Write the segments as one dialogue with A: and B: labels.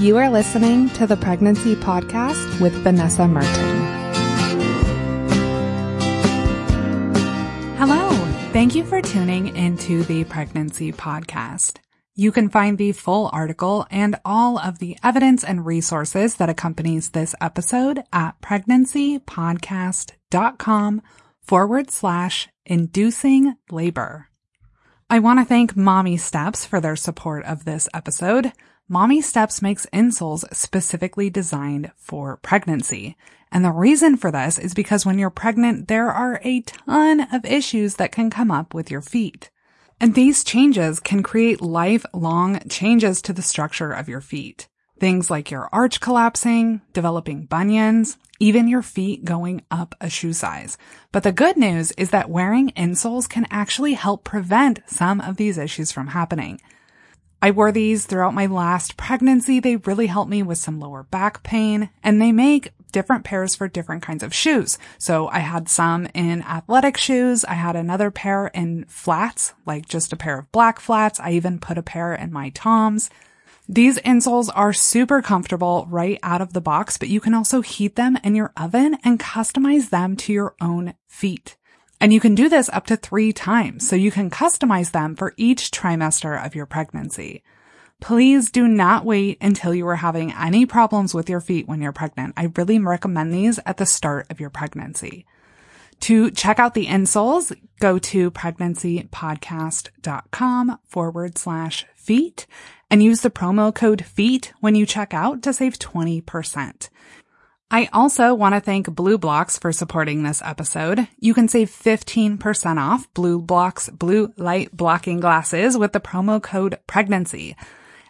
A: You are listening to the Pregnancy Podcast with Vanessa Merkle.
B: Hello. Thank you for tuning into the Pregnancy Podcast. You can find the full article and all of the evidence and resources that accompanies this episode at pregnancypodcast.com forward slash inducing labor. I want to thank Mommy Steps for their support of this episode. Mommy Steps makes insoles specifically designed for pregnancy. And the reason for this is because when you're pregnant, there are a ton of issues that can come up with your feet. And these changes can create lifelong changes to the structure of your feet. Things like your arch collapsing, developing bunions, even your feet going up a shoe size. But the good news is that wearing insoles can actually help prevent some of these issues from happening. I wore these throughout my last pregnancy. They really helped me with some lower back pain and they make different pairs for different kinds of shoes. So I had some in athletic shoes. I had another pair in flats, like just a pair of black flats. I even put a pair in my Toms. These insoles are super comfortable right out of the box, but you can also heat them in your oven and customize them to your own feet. And you can do this up to three times, so you can customize them for each trimester of your pregnancy. Please do not wait until you are having any problems with your feet when you're pregnant. I really recommend these at the start of your pregnancy. To check out the insoles, go to pregnancypodcast.com forward slash feet and use the promo code FEET when you check out to save 20%. I also want to thank BLUblox for supporting this episode. You can save 15% off BLUblox blue light blocking glasses with the promo code pregnancy.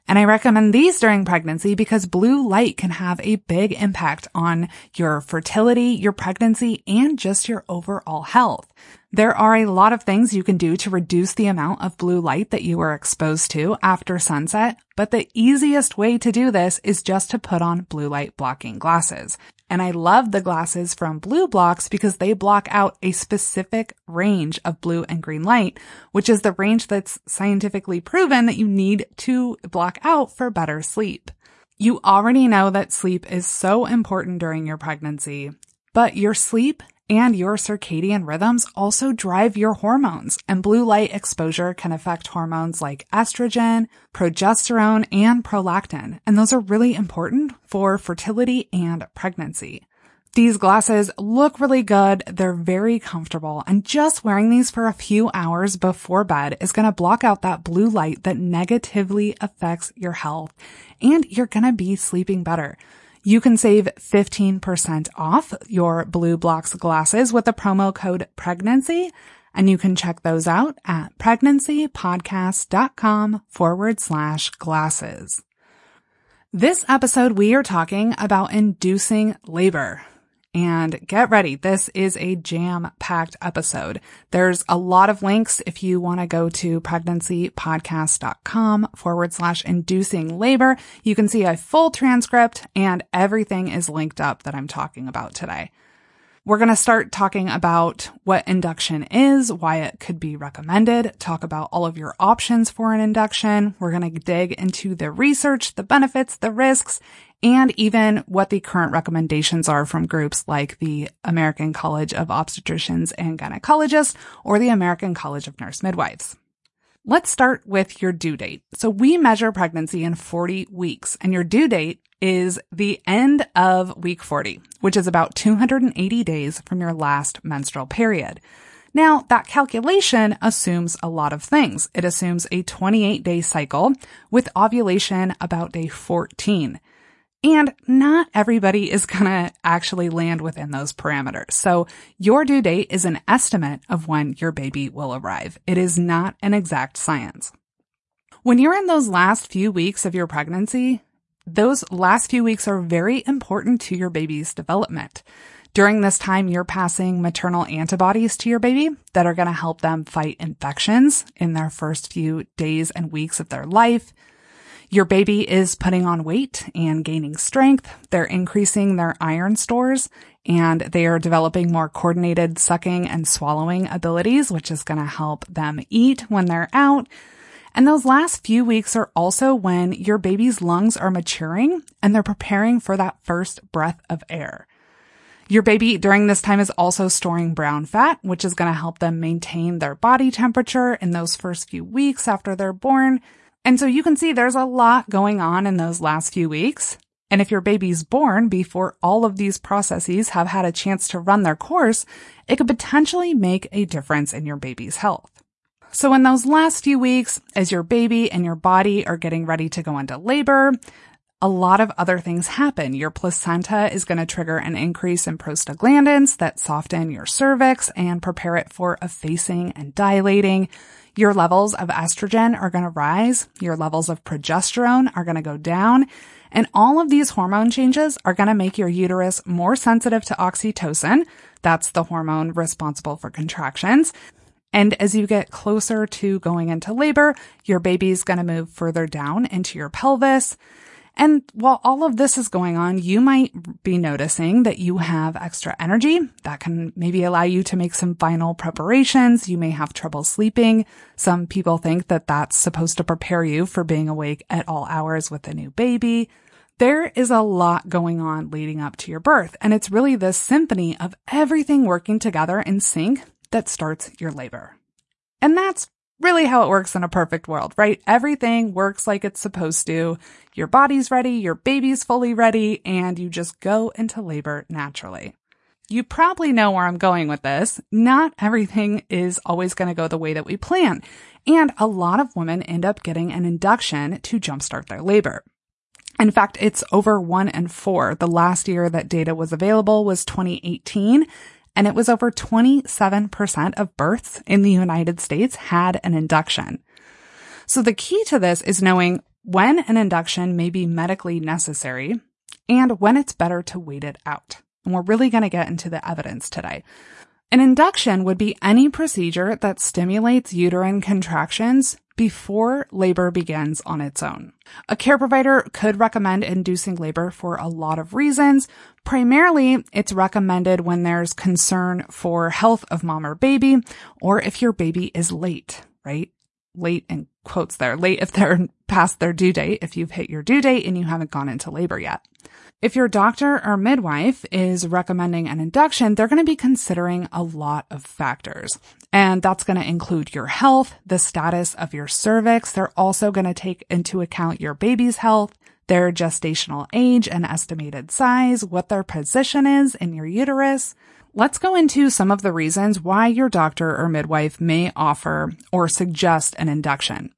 B: And I recommend these during pregnancy because blue light can have a big impact on your fertility, your pregnancy, and just your overall health. There are a lot of things you can do to reduce the amount of blue light that you are exposed to after sunset, but the easiest way to do this is just to put on blue light blocking glasses. And I love the glasses from BLUblox because they block out a specific range of blue and green light, which is the range that's scientifically proven that you need to block out for better sleep. You already know that sleep is so important during your pregnancy, but your sleep and your circadian rhythms also drive your hormones, and blue light exposure can affect hormones like estrogen, progesterone, and prolactin, and those are really important for fertility and pregnancy. These glasses look really good, they're very comfortable, and just wearing these for a few hours before bed is to block out that blue light that negatively affects your health, and you're to be sleeping better. You can save 15% off your BLUblox glasses with the promo code pregnancy. And you can check those out at pregnancypodcast.com forward slash glasses. This episode, we are talking about inducing labor. And get ready. This is a jam packed episode. There's a lot of links if you want to go to pregnancypodcast.com forward slash inducing labor. You can see a full transcript and everything is linked up that I'm talking about today. We're going to start talking about what induction is, why it could be recommended, talk about all of your options for an induction. We're going to dig into the research, the benefits, the risks, and even what the current recommendations are from groups like the American College of Obstetricians and Gynecologists or the American College of Nurse Midwives. Let's start with your due date. So we measure pregnancy in 40 weeks and your due date is the end of week 40, which is about 280 days from your last menstrual period. Now, that calculation assumes a lot of things. It assumes a 28 day cycle with ovulation about day 14. And not everybody is to actually land within those parameters. So your due date is an estimate of when your baby will arrive. It is not an exact science. When you're in those last few weeks of your pregnancy, those last few weeks are very important to your baby's development. During this time, you're passing maternal antibodies to your baby that are going to help them fight infections in their first few days and weeks of their life. Your baby is putting on weight and gaining strength. They're increasing their iron stores and they are developing more coordinated sucking and swallowing abilities, which is going to help them eat when they're out. And those last few weeks are also when your baby's lungs are maturing and they're preparing for that first breath of air. Your baby during this time is also storing brown fat, which is going to help them maintain their body temperature in those first few weeks after they're born. And so you can see there's a lot going on in those last few weeks. And if your baby's born before all of these processes have had a chance to run their course, it could potentially make a difference in your baby's health. So in those last few weeks, as your baby and your body are getting ready to go into labor, a lot of other things happen. Your placenta is going to trigger an increase in prostaglandins that soften your cervix and prepare it for effacing and dilating. Your levels of estrogen are going to rise. Your levels of progesterone are going to go down. And all of these hormone changes are going to make your uterus more sensitive to oxytocin. That's the hormone responsible for contractions. And as you get closer to going into labor, your baby's going to move further down into your pelvis. And while all of this is going on, you might be noticing that you have extra energy that can maybe allow you to make some final preparations. You may have trouble sleeping. Some people think that that's supposed to prepare you for being awake at all hours with a new baby. There is a lot going on leading up to your birth, and it's really this symphony of everything working together in sync that starts your labor. And that's really how it works in a perfect world, right? Everything works like it's supposed to. Your body's ready, your baby's fully ready, and you just go into labor naturally. You probably know where I'm going with this. Not everything is always going to go the way that we plan. And a lot of women end up getting an induction to jumpstart their labor. In fact, it's over one in four. The last year that data was available was 2018 and it was over 27% of births in the United States had an induction. So the key to this is knowing when an induction may be medically necessary and when it's better to wait it out. And we're really going to get into the evidence today. An induction would be any procedure that stimulates uterine contractions before labor begins on its own. A care provider could recommend inducing labor for a lot of reasons. Primarily, it's recommended when there's concern for health of mom or baby, or if your baby is late, right? Late in quotes there, late if they're past their due date, if you've hit your due date and you haven't gone into labor yet. If your doctor or midwife is recommending an induction, they're going to be considering a lot of factors. And that's going to include your health, the status of your cervix. They're also going to take into account your baby's health, their gestational age and estimated size, what their position is in your uterus. Let's go into some of the reasons why your doctor or midwife may offer or suggest an induction.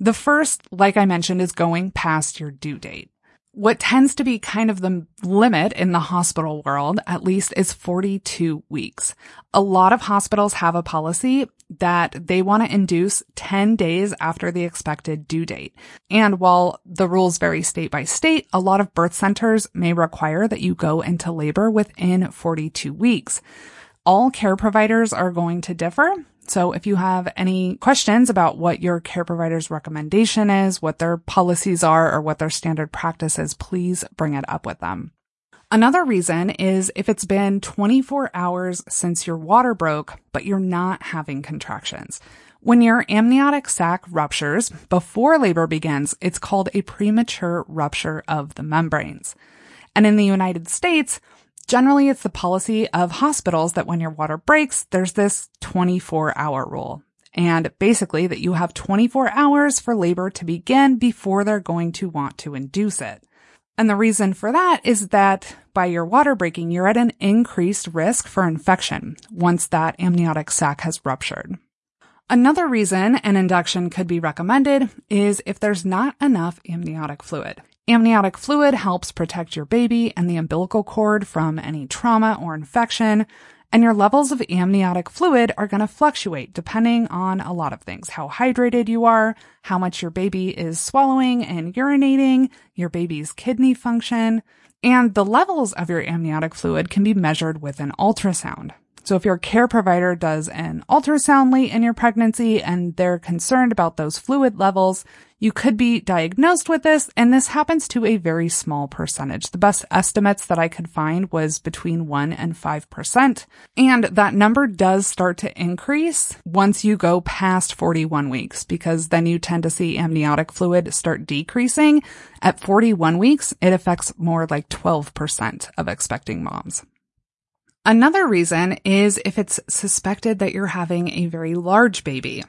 B: The first, like I mentioned, is going past your due date what tends to be kind of the limit in the hospital world, at least, is 42 weeks. A lot of hospitals have a policy that they want to induce 10 days after the expected due date. And while the rules vary state by state, a lot of birth centers may require that you go into labor within 42 weeks. All care providers are going to differ. So if you have any questions about what your care provider's recommendation is, what their policies are, or what their standard practice is, please bring it up with them. Another reason is if it's been 24 hours since your water broke, but you're not having contractions. When your amniotic sac ruptures before labor begins, it's called a premature rupture of the membranes. And in the United States, Generally, it's the policy of hospitals that when your water breaks, there's this 24 hour rule. And basically that you have 24 hours for labor to begin before they're going to want to induce it. And the reason for that is that by your water breaking, you're at an increased risk for infection once that amniotic sac has ruptured. Another reason an induction could be recommended is if there's not enough amniotic fluid. Amniotic fluid helps protect your baby and the umbilical cord from any trauma or infection. And your levels of amniotic fluid are going to fluctuate depending on a lot of things. How hydrated you are, how much your baby is swallowing and urinating, your baby's kidney function, and the levels of your amniotic fluid can be measured with an ultrasound. So if your care provider does an ultrasound late in your pregnancy and they're concerned about those fluid levels, You could be diagnosed with this, and this happens to a very small percentage. The best estimates that I could find was between 1 and 5%. And that number does start to increase once you go past 41 weeks, because then you tend to see amniotic fluid start decreasing. At 41 weeks, it affects more like 12% of expecting moms. Another reason is if it's suspected that you're having a very large baby.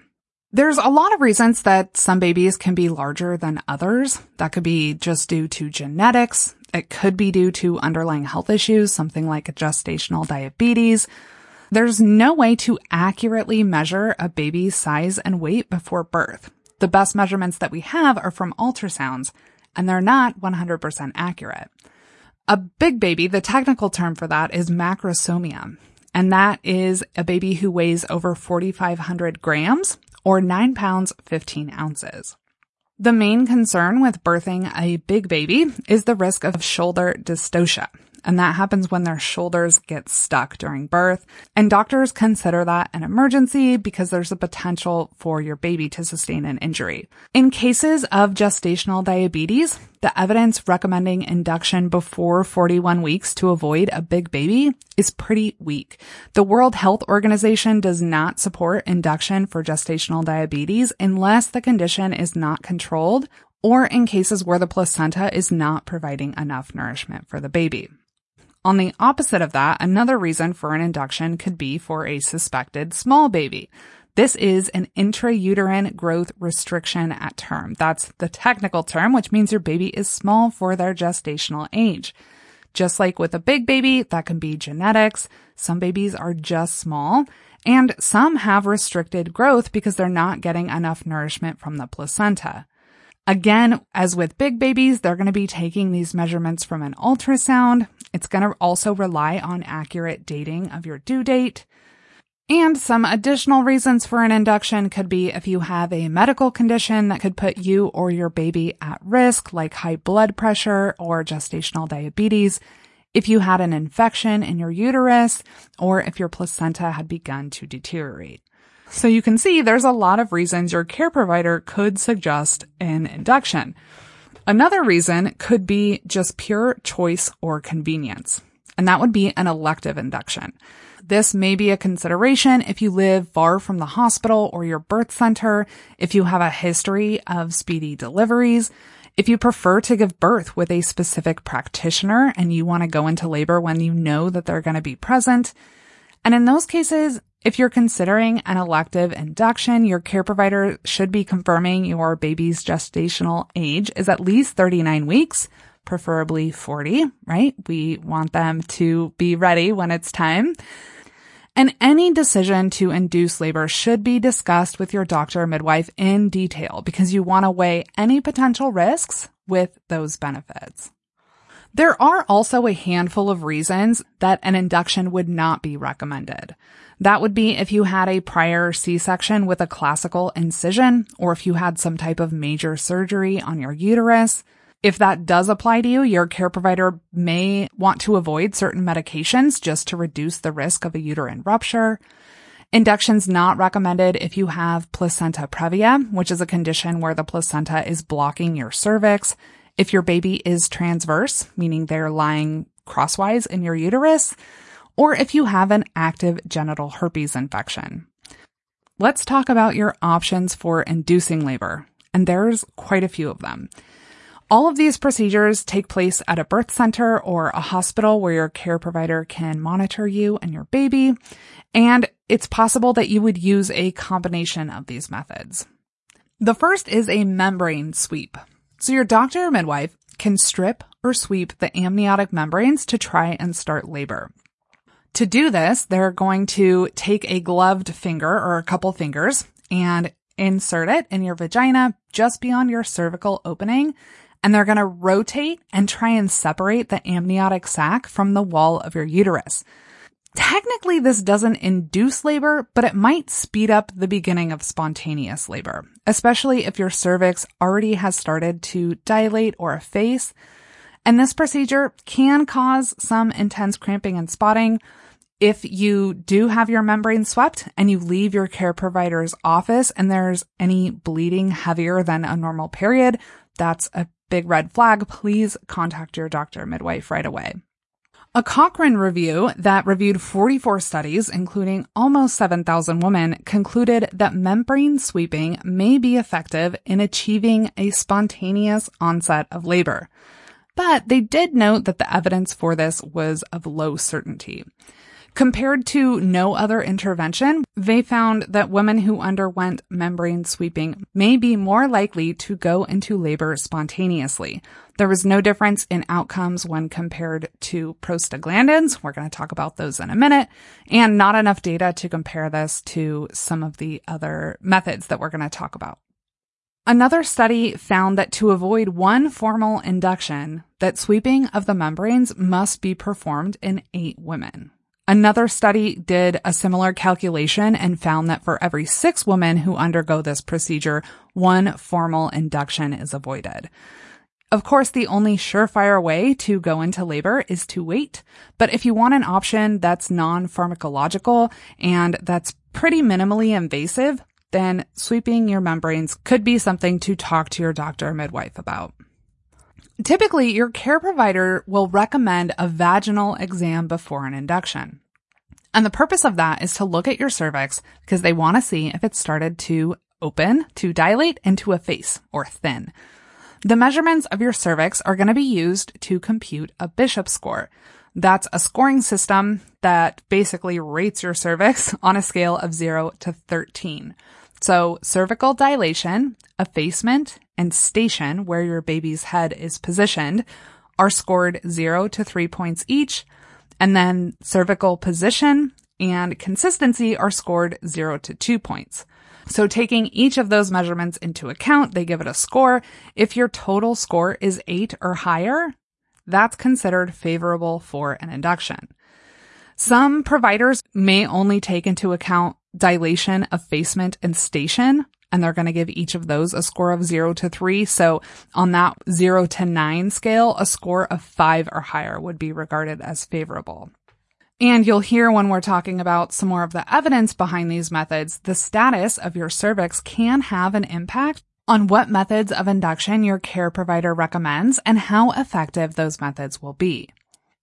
B: There's a lot of reasons that some babies can be larger than others. That could be just due to genetics. It could be due to underlying health issues, something like gestational diabetes. There's no way to accurately measure a baby's size and weight before birth. The best measurements that we have are from ultrasounds, and they're not 100% accurate. A big baby, the technical term for that is macrosomia, and that is a baby who weighs over 4,500 grams or 9 pounds 15 ounces. The main concern with birthing a big baby is the risk of shoulder dystocia. And that happens when their shoulders get stuck during birth. And doctors consider that an emergency because there's a potential for your baby to sustain an injury. In cases of gestational diabetes, the evidence recommending induction before 41 weeks to avoid a big baby is pretty weak. The World Health Organization does not support induction for gestational diabetes unless the condition is not controlled or in cases where the placenta is not providing enough nourishment for the baby. On the opposite of that, another reason for an induction could be for a suspected small baby. This is an intrauterine growth restriction at term. That's the technical term, which means your baby is small for their gestational age. Just like with a big baby, that can be genetics. Some babies are just small and some have restricted growth because they're not getting enough nourishment from the placenta. Again, as with big babies, they're going to be taking these measurements from an ultrasound. It's going to also rely on accurate dating of your due date. And some additional reasons for an induction could be if you have a medical condition that could put you or your baby at risk, like high blood pressure or gestational diabetes, if you had an infection in your uterus, or if your placenta had begun to deteriorate. So you can see there's a lot of reasons your care provider could suggest an induction. Another reason could be just pure choice or convenience, and that would be an elective induction. This may be a consideration if you live far from the hospital or your birth center, if you have a history of speedy deliveries, if you prefer to give birth with a specific practitioner and you want to go into labor when you know that they're going to be present. And in those cases, if you're considering an elective induction, your care provider should be confirming your baby's gestational age is at least 39 weeks, preferably 40, right? We want them to be ready when it's time. And any decision to induce labor should be discussed with your doctor or midwife in detail because you want to weigh any potential risks with those benefits. There are also a handful of reasons that an induction would not be recommended. That would be if you had a prior C-section with a classical incision or if you had some type of major surgery on your uterus, if that does apply to you, your care provider may want to avoid certain medications just to reduce the risk of a uterine rupture. Induction's not recommended if you have placenta previa, which is a condition where the placenta is blocking your cervix. If your baby is transverse, meaning they're lying crosswise in your uterus, or if you have an active genital herpes infection. Let's talk about your options for inducing labor, and there's quite a few of them. All of these procedures take place at a birth center or a hospital where your care provider can monitor you and your baby. And it's possible that you would use a combination of these methods. The first is a membrane sweep. So your doctor or midwife can strip or sweep the amniotic membranes to try and start labor. To do this, they're going to take a gloved finger or a couple fingers and insert it in your vagina just beyond your cervical opening and they're going to rotate and try and separate the amniotic sac from the wall of your uterus. Technically, this doesn't induce labor, but it might speed up the beginning of spontaneous labor, especially if your cervix already has started to dilate or efface. And this procedure can cause some intense cramping and spotting. If you do have your membrane swept and you leave your care provider's office and there's any bleeding heavier than a normal period, that's a big red flag. Please contact your doctor midwife right away. A Cochrane review that reviewed 44 studies, including almost 7,000 women, concluded that membrane sweeping may be effective in achieving a spontaneous onset of labor. But they did note that the evidence for this was of low certainty. Compared to no other intervention, they found that women who underwent membrane sweeping may be more likely to go into labor spontaneously. There was no difference in outcomes when compared to prostaglandins. We're going to talk about those in a minute and not enough data to compare this to some of the other methods that we're going to talk about. Another study found that to avoid one formal induction, that sweeping of the membranes must be performed in eight women. Another study did a similar calculation and found that for every six women who undergo this procedure, one formal induction is avoided. Of course, the only surefire way to go into labor is to wait. But if you want an option that's non-pharmacological and that's pretty minimally invasive, then sweeping your membranes could be something to talk to your doctor or midwife about. Typically, your care provider will recommend a vaginal exam before an induction. And the purpose of that is to look at your cervix because they want to see if it started to open, to dilate, and to efface or thin. The measurements of your cervix are going to be used to compute a Bishop score. That's a scoring system that basically rates your cervix on a scale of 0 to 13. So cervical dilation, effacement, and station, where your baby's head is positioned, are scored 0 to 3 points each, and then cervical position and consistency are scored 0 to 2 points. So taking each of those measurements into account, they give it a score. If your total score is 8 or higher, that's considered favorable for an induction. Some providers may only take into account dilation, effacement, and station. And they're going to give each of those a score of zero to three. So on that zero to nine scale, a score of five or higher would be regarded as favorable. And you'll hear when we're talking about some more of the evidence behind these methods, the status of your cervix can have an impact on what methods of induction your care provider recommends and how effective those methods will be.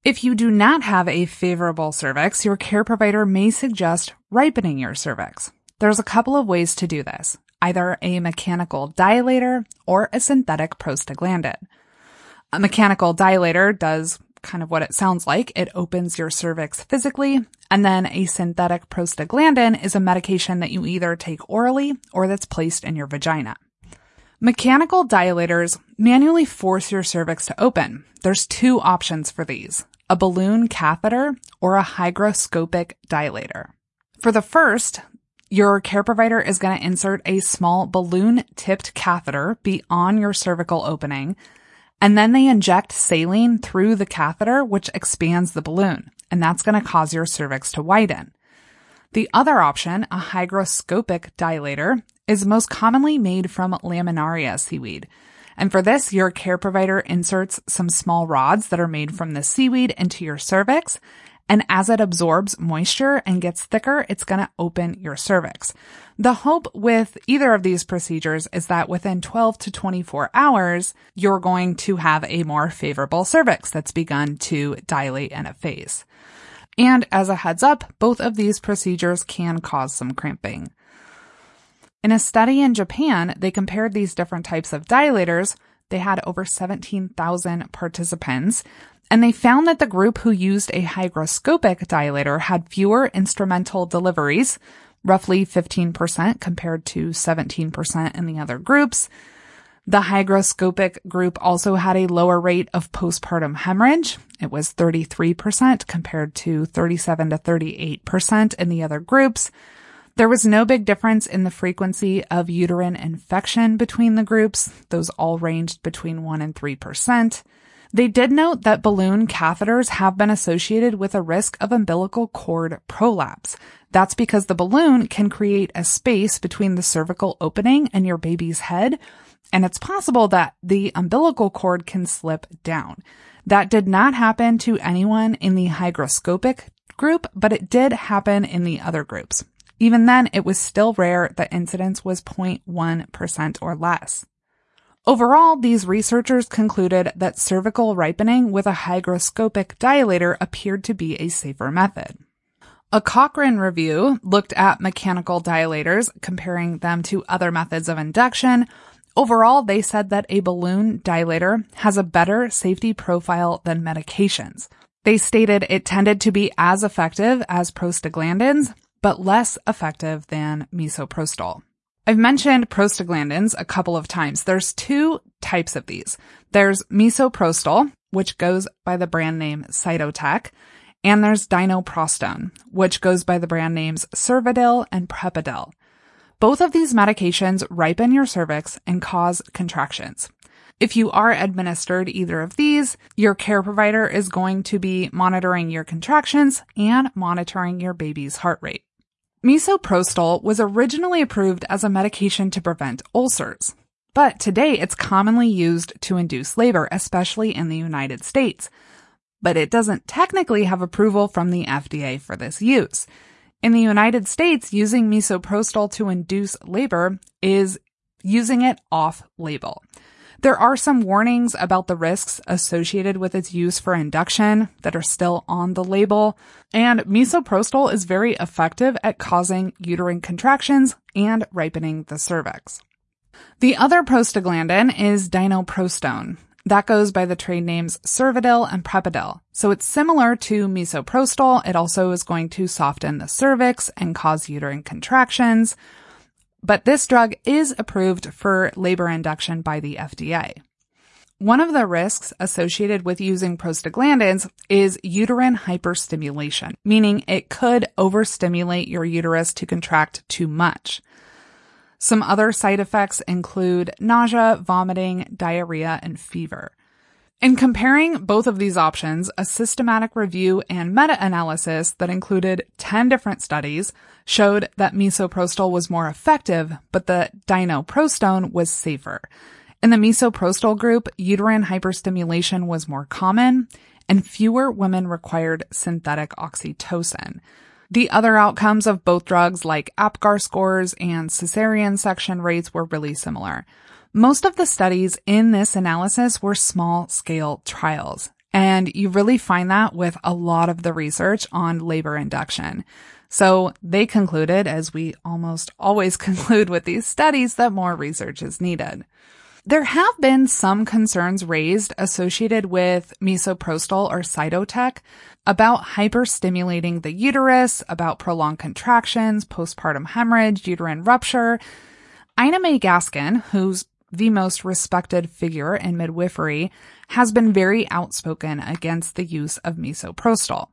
B: If you do not have a favorable cervix, your care provider may suggest ripening your cervix. There's a couple of ways to do this, either a mechanical dilator or a synthetic prostaglandin. A mechanical dilator does kind of what it sounds like. It opens your cervix physically. And then a synthetic prostaglandin is a medication that you either take orally or that's placed in your vagina. Mechanical dilators manually force your cervix to open. There's two options for these a balloon catheter, or a hygroscopic dilator. For the first, your care provider is going to insert a small balloon tipped catheter beyond your cervical opening, and then they inject saline through the catheter, which expands the balloon, and that's going to cause your cervix to widen. The other option, a hygroscopic dilator, is most commonly made from laminaria seaweed. And for this, your care provider inserts some small rods that are made from the seaweed into your cervix. And as it absorbs moisture and gets thicker, it's going to open your cervix. The hope with either of these procedures is that within 12 to 24 hours, you're going to have a more favorable cervix that's begun to dilate and efface. And as a heads up, both of these procedures can cause some cramping. In a study in Japan, they compared these different types of dilators. They had over 17,000 participants, and they found that the group who used a hygroscopic dilator had fewer instrumental deliveries, roughly 15% compared to 17% in the other groups. The hygroscopic group also had a lower rate of postpartum hemorrhage. It was 33% compared to 37 to 38% in the other groups. There was no big difference in the frequency of uterine infection between the groups. Those all ranged between 1 and 3%. They did note that balloon catheters have been associated with a risk of umbilical cord prolapse. That's because the balloon can create a space between the cervical opening and your baby's head, and it's possible that the umbilical cord can slip down. That did not happen to anyone in the hygroscopic group, but it did happen in the other groups. Even then, it was still rare. The incidence was 0.1% or less. Overall, these researchers concluded that cervical ripening with a hygroscopic dilator appeared to be a safer method. A Cochrane review looked at mechanical dilators, comparing them to other methods of induction. Overall, they said that a balloon dilator has a better safety profile than medications. They stated it tended to be as effective as prostaglandins, but less effective than misoprostol. I've mentioned prostaglandins a couple of times. There's two types of these. There's misoprostol, which goes by the brand name Cytotec, and there's dinoprostone, which goes by the brand names Cervidil and Prepidil. Both of these medications ripen your cervix and cause contractions. If you are administered either of these, your care provider is going to be monitoring your contractions and monitoring your baby's heart rate. Misoprostol was originally approved as a medication to prevent ulcers, but today it's commonly used to induce labor, especially in the United States. But it doesn't technically have approval from the FDA for this use. In the United States, using misoprostol to induce labor is using it off label. There are some warnings about the risks associated with its use for induction that are still on the label, and misoprostol is very effective at causing uterine contractions and ripening the cervix. The other prostaglandin is dinoprostone. That goes by the trade names Cervidil and Prepidil. So it's similar to misoprostol. It also is going to soften the cervix and cause uterine contractions but this drug is approved for labor induction by the FDA. One of the risks associated with using prostaglandins is uterine hyperstimulation, meaning it could overstimulate your uterus to contract too much. Some other side effects include nausea, vomiting, diarrhea, and fever. In comparing both of these options, a systematic review and meta-analysis that included 10 different studies showed that misoprostol was more effective, but the dinoprostone was safer. In the misoprostol group, uterine hyperstimulation was more common and fewer women required synthetic oxytocin. The other outcomes of both drugs like APGAR scores and cesarean section rates were really similar. Most of the studies in this analysis were small scale trials, and you really find that with a lot of the research on labor induction. So they concluded, as we almost always conclude with these studies, that more research is needed. There have been some concerns raised associated with misoprostol or cytotec about hyperstimulating the uterus, about prolonged contractions, postpartum hemorrhage, uterine rupture. Ina May Gaskin, who's the most respected figure in midwifery, has been very outspoken against the use of misoprostol.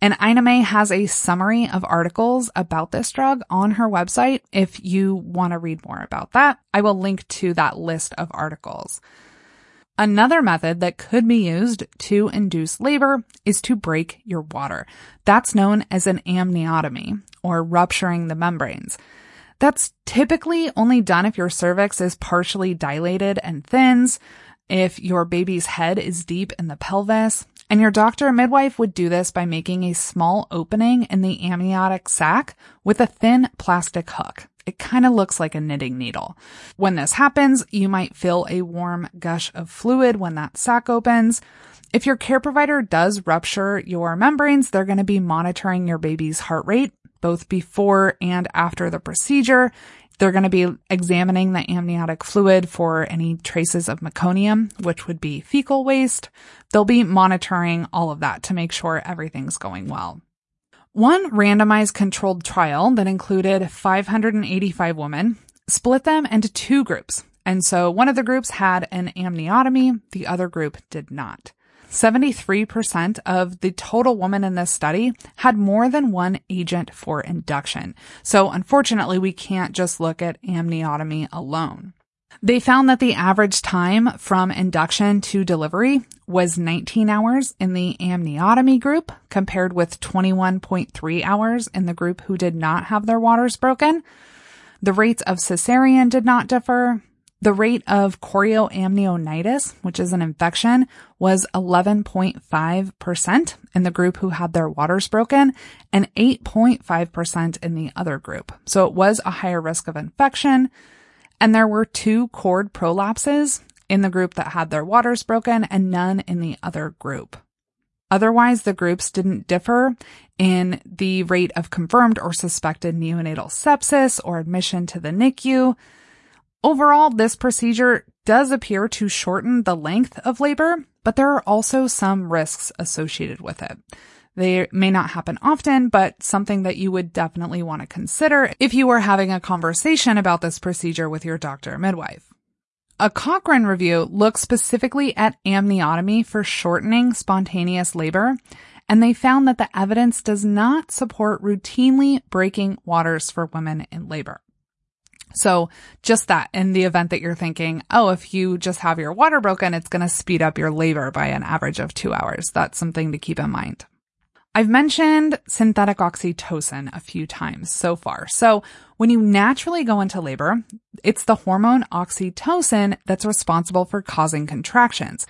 B: And Ina May has a summary of articles about this drug on her website. If you want to read more about that, I will link to that list of articles. Another method that could be used to induce labor is to break your water. That's known as an amniotomy or rupturing the membranes. That's typically only done if your cervix is partially dilated and thins, if your baby's head is deep in the pelvis, and your doctor or midwife would do this by making a small opening in the amniotic sac with a thin plastic hook. It kind of looks like a knitting needle. When this happens, you might feel a warm gush of fluid when that sac opens. If your care provider does rupture your membranes, they're going to be monitoring your baby's heart rate both before and after the procedure. They're going to be examining the amniotic fluid for any traces of meconium, which would be fecal waste. They'll be monitoring all of that to make sure everything's going well. One randomized controlled trial that included 585 women split them into two groups. And so one of the groups had an amniotomy, the other group did not. 73% of the total women in this study had more than one agent for induction. So unfortunately, we can't just look at amniotomy alone. They found that the average time from induction to delivery was 19 hours in the amniotomy group compared with 21.3 hours in the group who did not have their waters broken. The rates of cesarean did not differ. The rate of chorioamnionitis, which is an infection, was 11.5% in the group who had their waters broken and 8.5% in the other group. So it was a higher risk of infection. And there were two cord prolapses in the group that had their waters broken and none in the other group. Otherwise, the groups didn't differ in the rate of confirmed or suspected neonatal sepsis or admission to the NICU. Overall, this procedure does appear to shorten the length of labor, but there are also some risks associated with it. They may not happen often, but something that you would definitely want to consider if you were having a conversation about this procedure with your doctor or midwife. A Cochrane review looked specifically at amniotomy for shortening spontaneous labor, and they found that the evidence does not support routinely breaking waters for women in labor. So just that in the event that you're thinking, oh, if you just have your water broken, it's going to speed up your labor by an average of two hours. That's something to keep in mind. I've mentioned synthetic oxytocin a few times so far. So when you naturally go into labor, it's the hormone oxytocin that's responsible for causing contractions.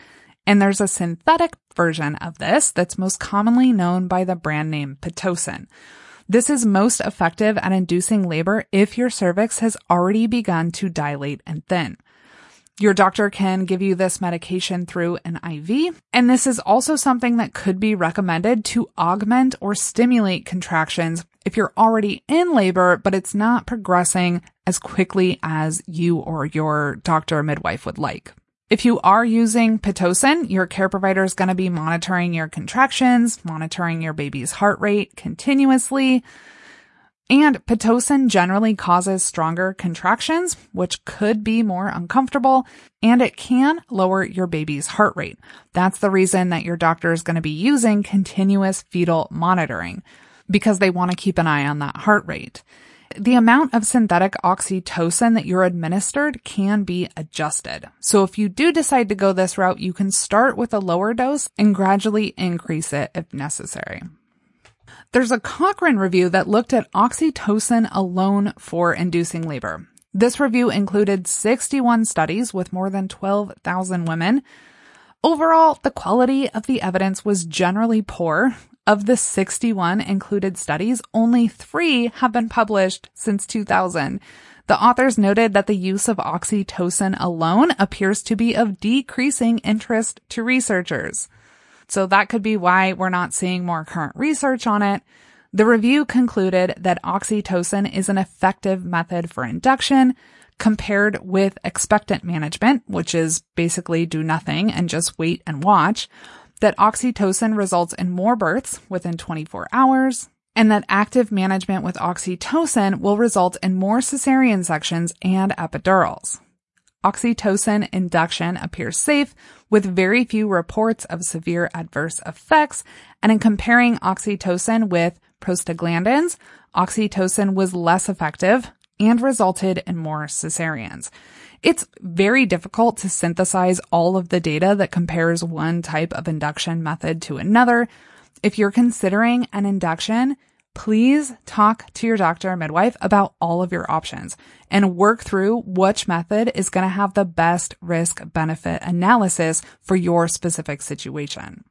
B: And there's a synthetic version of this that's most commonly known by the brand name Pitocin. This is most effective at inducing labor if your cervix has already begun to dilate and thin. Your doctor can give you this medication through an IV, and this is also something that could be recommended to augment or stimulate contractions if you're already in labor, but it's not progressing as quickly as you or your doctor or midwife would like. If you are using Pitocin, your care provider is going to be monitoring your contractions, monitoring your baby's heart rate continuously. And Pitocin generally causes stronger contractions, which could be more uncomfortable, and it can lower your baby's heart rate. That's the reason that your doctor is going to be using continuous fetal monitoring because they want to keep an eye on that heart rate the amount of synthetic oxytocin that you're administered can be adjusted. So if you do decide to go this route, you can start with a lower dose and gradually increase it if necessary. There's a Cochrane review that looked at oxytocin alone for inducing labor. This review included 61 studies with more than 12,000 women. Overall, the quality of the evidence was generally poor, of the 61 included studies, only three have been published since 2000. The authors noted that the use of oxytocin alone appears to be of decreasing interest to researchers. So that could be why we're not seeing more current research on it. The review concluded that oxytocin is an effective method for induction compared with expectant management, which is basically do nothing and just wait and watch that oxytocin results in more births within 24 hours, and that active management with oxytocin will result in more cesarean sections and epidurals. Oxytocin induction appears safe with very few reports of severe adverse effects, and in comparing oxytocin with prostaglandins, oxytocin was less effective and resulted in more cesareans. It's very difficult to synthesize all of the data that compares one type of induction method to another. If you're considering an induction, please talk to your doctor or midwife about all of your options and work through which method is going to have the best risk benefit analysis for your specific situation.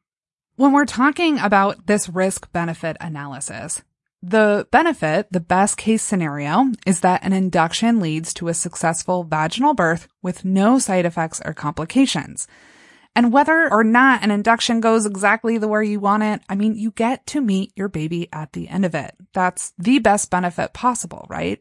B: When we're talking about this risk benefit analysis, the benefit, the best case scenario, is that an induction leads to a successful vaginal birth with no side effects or complications. And whether or not an induction goes exactly the way you want it, I mean, you get to meet your baby at the end of it. That's the best benefit possible, right?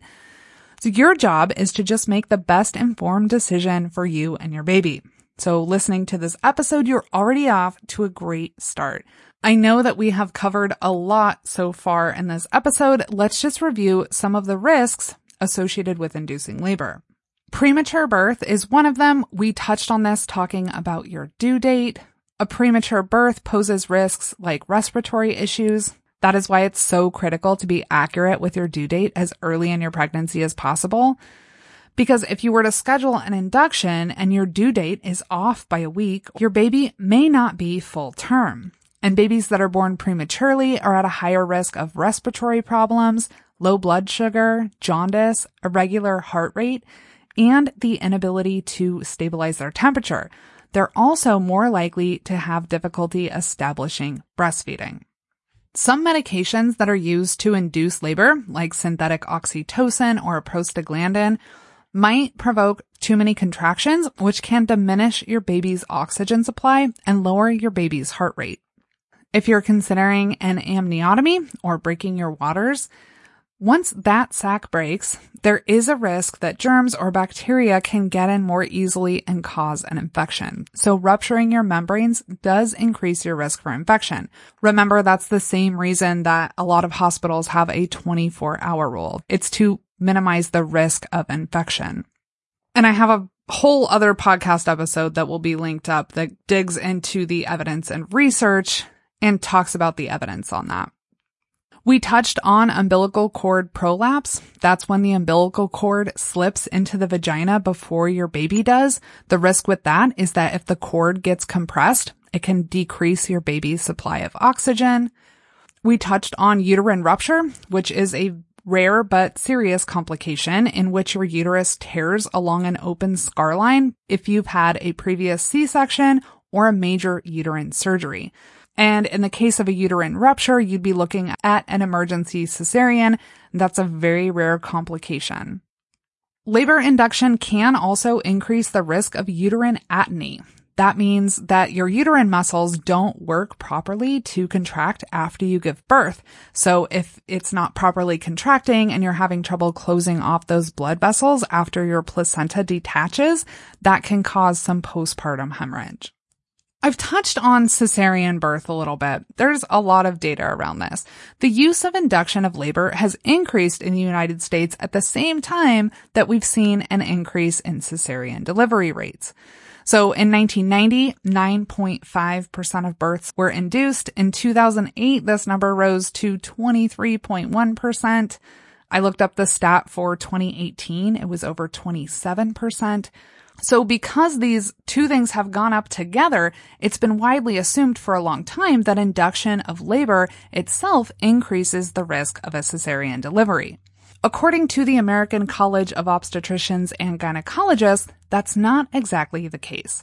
B: So your job is to just make the best informed decision for you and your baby. So listening to this episode, you're already off to a great start. I know that we have covered a lot so far in this episode. Let's just review some of the risks associated with inducing labor. Premature birth is one of them. We touched on this talking about your due date. A premature birth poses risks like respiratory issues. That is why it's so critical to be accurate with your due date as early in your pregnancy as possible. Because if you were to schedule an induction and your due date is off by a week, your baby may not be full term. And babies that are born prematurely are at a higher risk of respiratory problems, low blood sugar, jaundice, irregular heart rate, and the inability to stabilize their temperature. They're also more likely to have difficulty establishing breastfeeding. Some medications that are used to induce labor, like synthetic oxytocin or prostaglandin, might provoke too many contractions, which can diminish your baby's oxygen supply and lower your baby's heart rate. If you're considering an amniotomy or breaking your waters, once that sac breaks, there is a risk that germs or bacteria can get in more easily and cause an infection. So rupturing your membranes does increase your risk for infection. Remember, that's the same reason that a lot of hospitals have a 24 hour rule. It's to minimize the risk of infection. And I have a whole other podcast episode that will be linked up that digs into the evidence and research and talks about the evidence on that. We touched on umbilical cord prolapse. That's when the umbilical cord slips into the vagina before your baby does. The risk with that is that if the cord gets compressed, it can decrease your baby's supply of oxygen. We touched on uterine rupture, which is a rare but serious complication in which your uterus tears along an open scar line if you've had a previous C-section or a major uterine surgery. And in the case of a uterine rupture, you'd be looking at an emergency cesarean. That's a very rare complication. Labor induction can also increase the risk of uterine atony. That means that your uterine muscles don't work properly to contract after you give birth. So if it's not properly contracting and you're having trouble closing off those blood vessels after your placenta detaches, that can cause some postpartum hemorrhage. I've touched on cesarean birth a little bit. There's a lot of data around this. The use of induction of labor has increased in the United States at the same time that we've seen an increase in cesarean delivery rates. So in 1990, 9.5% of births were induced. In 2008, this number rose to 23.1%. I looked up the stat for 2018. It was over 27%. So because these two things have gone up together, it's been widely assumed for a long time that induction of labor itself increases the risk of a cesarean delivery. According to the American College of Obstetricians and Gynecologists, that's not exactly the case.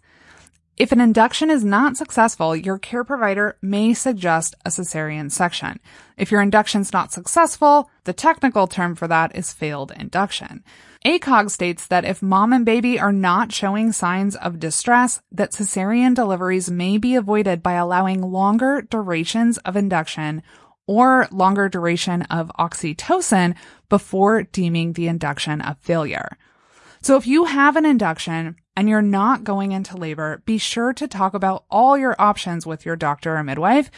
B: If an induction is not successful, your care provider may suggest a cesarean section. If your induction's not successful, the technical term for that is failed induction. ACOG states that if mom and baby are not showing signs of distress, that cesarean deliveries may be avoided by allowing longer durations of induction or longer duration of oxytocin before deeming the induction a failure. So if you have an induction and you're not going into labor, be sure to talk about all your options with your doctor or midwife.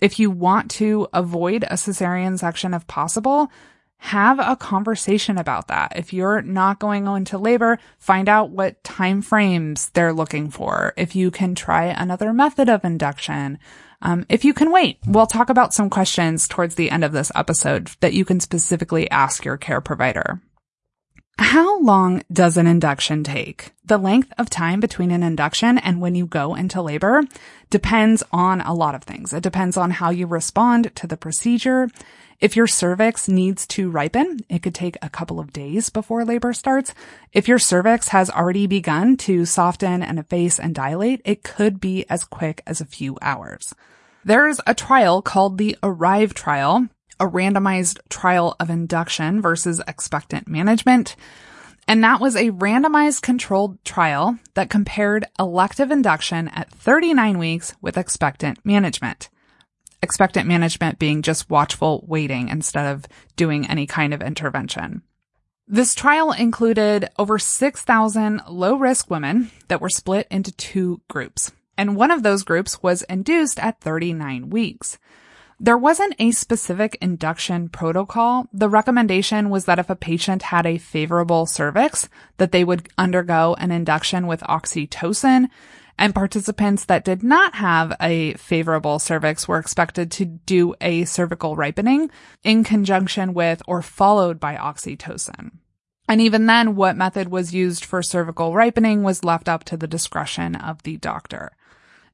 B: If you want to avoid a cesarean section if possible, have a conversation about that. If you're not going into labor, find out what time frames they're looking for. If you can try another method of induction. Um, if you can wait, we'll talk about some questions towards the end of this episode that you can specifically ask your care provider. How long does an induction take? The length of time between an induction and when you go into labor depends on a lot of things. It depends on how you respond to the procedure. If your cervix needs to ripen, it could take a couple of days before labor starts. If your cervix has already begun to soften and efface and dilate, it could be as quick as a few hours. There's a trial called the ARRIVE trial, a randomized trial of induction versus expectant management. And that was a randomized controlled trial that compared elective induction at 39 weeks with expectant management expectant management being just watchful waiting instead of doing any kind of intervention. This trial included over 6,000 low risk women that were split into two groups. And one of those groups was induced at 39 weeks. There wasn't a specific induction protocol. The recommendation was that if a patient had a favorable cervix, that they would undergo an induction with oxytocin and participants that did not have a favorable cervix were expected to do a cervical ripening in conjunction with or followed by oxytocin. And even then, what method was used for cervical ripening was left up to the discretion of the doctor.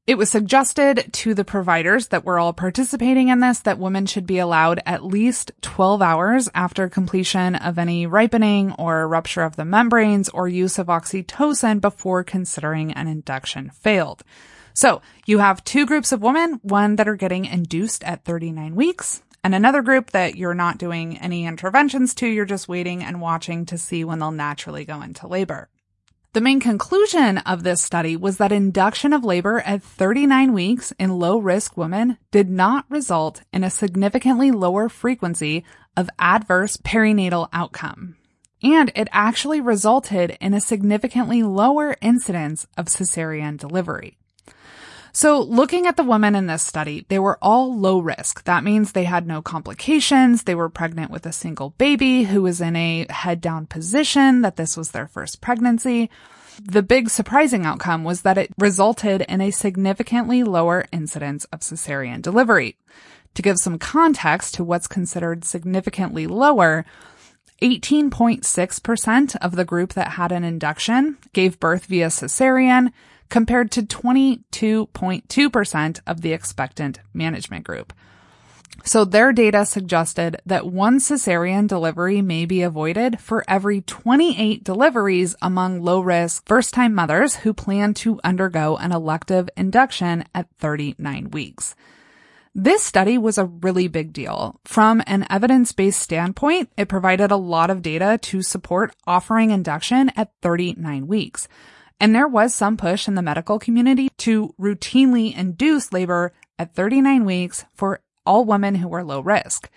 B: It was suggested to the providers that were all participating in this that women should be allowed at least 12 hours after completion of any ripening or rupture of the membranes or use of oxytocin before considering an induction failed. So you have two groups of women, one that are getting induced at 39 weeks and another group that you're not doing any interventions to. You're just waiting and watching to see when they'll naturally go into labor. The main conclusion of this study was that induction of labor at 39 weeks in low risk women did not result in a significantly lower frequency of adverse perinatal outcome. And it actually resulted in a significantly lower incidence of cesarean delivery. So looking at the women in this study, they were all low risk. That means they had no complications. They were pregnant with a single baby who was in a head down position, that this was their first pregnancy. The big surprising outcome was that it resulted in a significantly lower incidence of cesarean delivery. To give some context to what's considered significantly lower, 18.6% of the group that had an induction gave birth via cesarean, compared to 22.2% of the expectant management group. So their data suggested that one cesarean delivery may be avoided for every 28 deliveries among low risk first time mothers who plan to undergo an elective induction at 39 weeks. This study was a really big deal. From an evidence-based standpoint, it provided a lot of data to support offering induction at 39 weeks. And there was some push in the medical community to routinely induce labor at 39 weeks for all women who were low risk.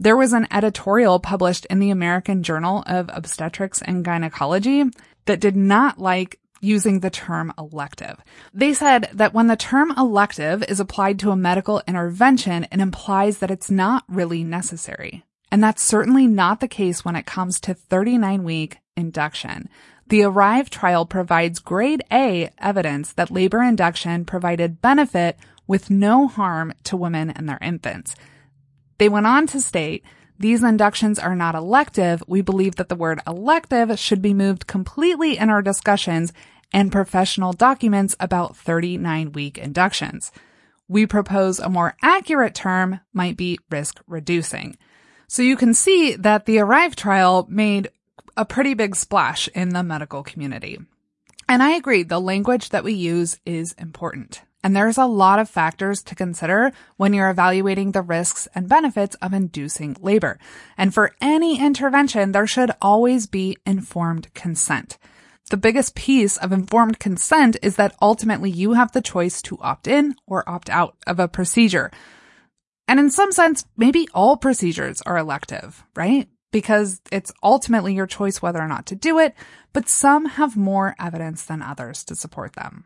B: There was an editorial published in the American Journal of Obstetrics and Gynecology that did not like using the term elective. They said that when the term elective is applied to a medical intervention, it implies that it's not really necessary. And that's certainly not the case when it comes to 39 week induction. The ARRIVE trial provides grade A evidence that labor induction provided benefit with no harm to women and their infants. They went on to state, these inductions are not elective. We believe that the word elective should be moved completely in our discussions and professional documents about 39 week inductions. We propose a more accurate term might be risk reducing. So you can see that the ARRIVE trial made a pretty big splash in the medical community. And I agree, the language that we use is important. And there's a lot of factors to consider when you're evaluating the risks and benefits of inducing labor. And for any intervention, there should always be informed consent. The biggest piece of informed consent is that ultimately you have the choice to opt in or opt out of a procedure. And in some sense, maybe all procedures are elective, right? Because it's ultimately your choice whether or not to do it, but some have more evidence than others to support them.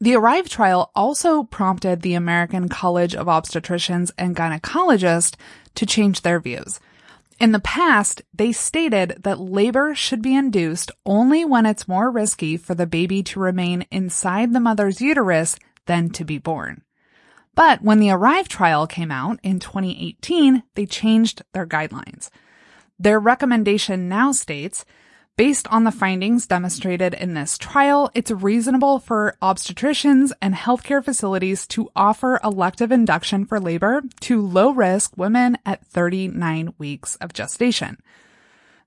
B: The ARRIVE trial also prompted the American College of Obstetricians and Gynecologists to change their views. In the past, they stated that labor should be induced only when it's more risky for the baby to remain inside the mother's uterus than to be born. But when the ARRIVE trial came out in 2018, they changed their guidelines. Their recommendation now states, based on the findings demonstrated in this trial, it's reasonable for obstetricians and healthcare facilities to offer elective induction for labor to low risk women at 39 weeks of gestation.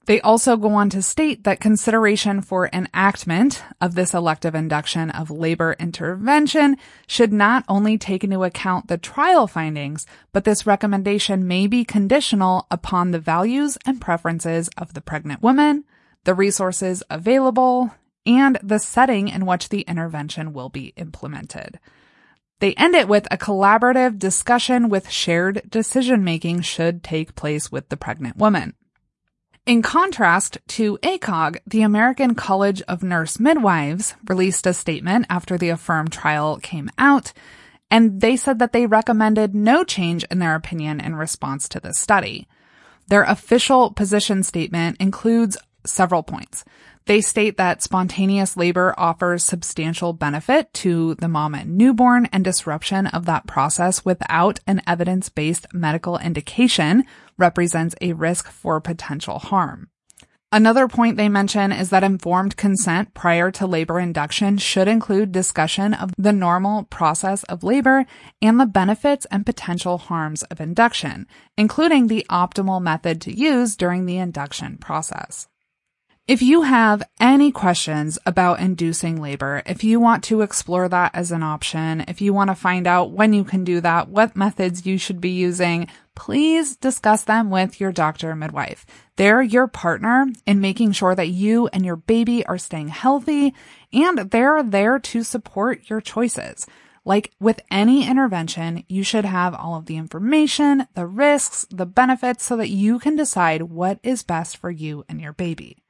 B: They also go on to state that consideration for enactment of this elective induction of labor intervention should not only take into account the trial findings, but this recommendation may be conditional upon the values and preferences of the pregnant woman, the resources available, and the setting in which the intervention will be implemented. They end it with a collaborative discussion with shared decision making should take place with the pregnant woman. In contrast to ACOG, the American College of Nurse Midwives released a statement after the ARRIVE trial came out, and they said that they recommended no change in their opinion in response to this study. Their official position statement includes several points. They state that spontaneous labor offers substantial benefit to the mom and newborn and disruption of that process without an evidence-based medical indication represents a risk for potential harm. Another point they mention is that informed consent prior to labor induction should include discussion of the normal process of labor and the benefits and potential harms of induction, including the optimal method to use during the induction process. If you have any questions about inducing labor, if you want to explore that as an option, if you want to find out when you can do that, what methods you should be using, please discuss them with your doctor or midwife. They're your partner in making sure that you and your baby are staying healthy and they're there to support your choices. Like with any intervention, you should have all of the information, the risks, the benefits so that you can decide what is best for you and your baby.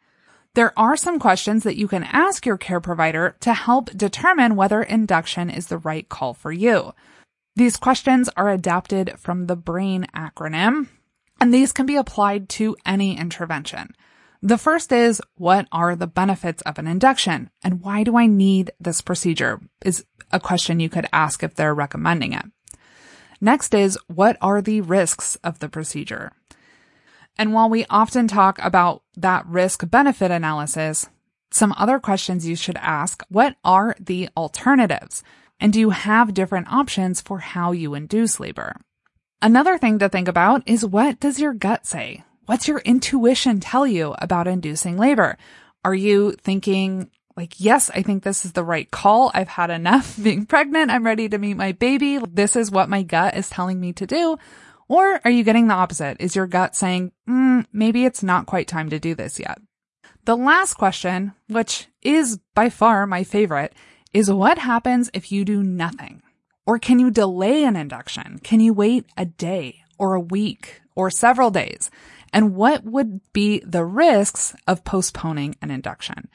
B: There are some questions that you can ask your care provider to help determine whether induction is the right call for you. These questions are adapted from the BRAIN acronym, and these can be applied to any intervention. The first is, what are the benefits of an induction? And why do I need this procedure? Is a question you could ask if they're recommending it. Next is, what are the risks of the procedure? And while we often talk about that risk benefit analysis, some other questions you should ask, what are the alternatives? And do you have different options for how you induce labor? Another thing to think about is what does your gut say? What's your intuition tell you about inducing labor? Are you thinking like, yes, I think this is the right call. I've had enough being pregnant. I'm ready to meet my baby. This is what my gut is telling me to do. Or are you getting the opposite? Is your gut saying, mm, maybe it's not quite time to do this yet? The last question, which is by far my favorite, is what happens if you do nothing? Or can you delay an induction? Can you wait a day or a week or several days? And what would be the risks of postponing an induction?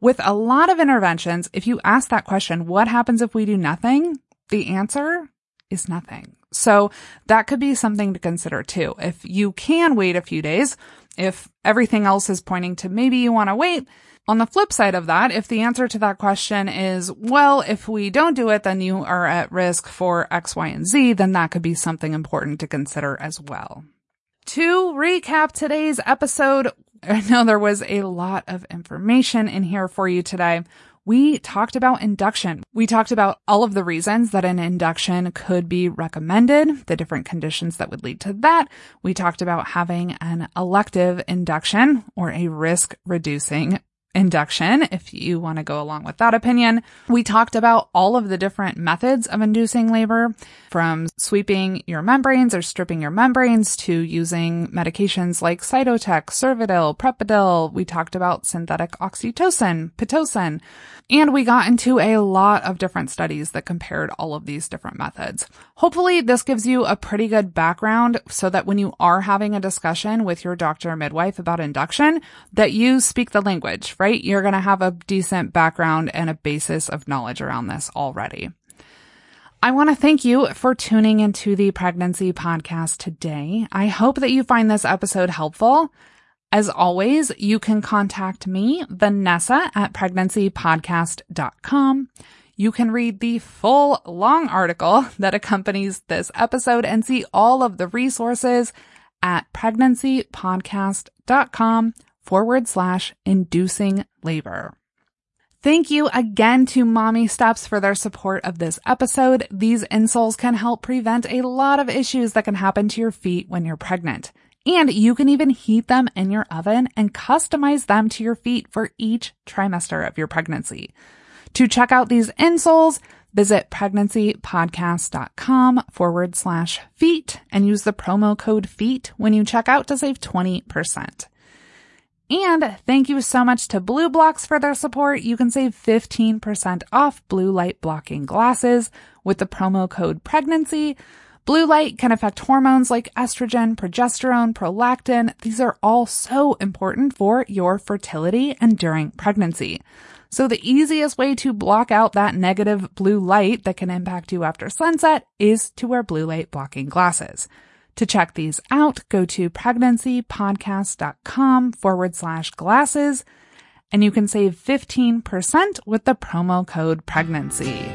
B: With a lot of interventions, if you ask that question, what happens if we do nothing? The answer is nothing. So that could be something to consider too. If you can wait a few days, if everything else is pointing to maybe you want to wait, on the flip side of that, if the answer to that question is, well, if we don't do it, then you are at risk for X, Y, and Z, then that could be something important to consider as well. To recap today's episode, I know there was a lot of information in here for you today. We talked about induction. We talked about all of the reasons that an induction could be recommended, the different conditions that would lead to that. We talked about having an elective induction or a risk reducing induction, if you want to go along with that opinion. We talked about all of the different methods of inducing labor, from sweeping your membranes or stripping your membranes to using medications like Cytotec, Cervidil, Prepidil. We talked about synthetic oxytocin, Pitocin, and we got into a lot of different studies that compared all of these different methods. Hopefully this gives you a pretty good background so that when you are having a discussion with your doctor or midwife about induction, that you speak the language, right? You're going to have a decent background and a basis of knowledge around this already. I want to thank you for tuning into the pregnancy podcast today. I hope that you find this episode helpful. As always, you can contact me, Vanessa at pregnancypodcast.com. You can read the full long article that accompanies this episode and see all of the resources at pregnancypodcast.com forward slash inducing labor. Thank you again to Mommy Steps for their support of this episode. These insoles can help prevent a lot of issues that can happen to your feet when you're pregnant. And you can even heat them in your oven and customize them to your feet for each trimester of your pregnancy. To check out these insoles, visit pregnancypodcast.com forward slash feet and use the promo code feet when you check out to save 20%. And thank you so much to BLUblox for their support. You can save 15% off blue light blocking glasses with the promo code pregnancy. Blue light can affect hormones like estrogen, progesterone, prolactin. These are all so important for your fertility and during pregnancy. So the easiest way to block out that negative blue light that can impact you after sunset is to wear blue light blocking glasses. To check these out, go to pregnancypodcast.com forward slash glasses and you can save 15% with the promo code pregnancy.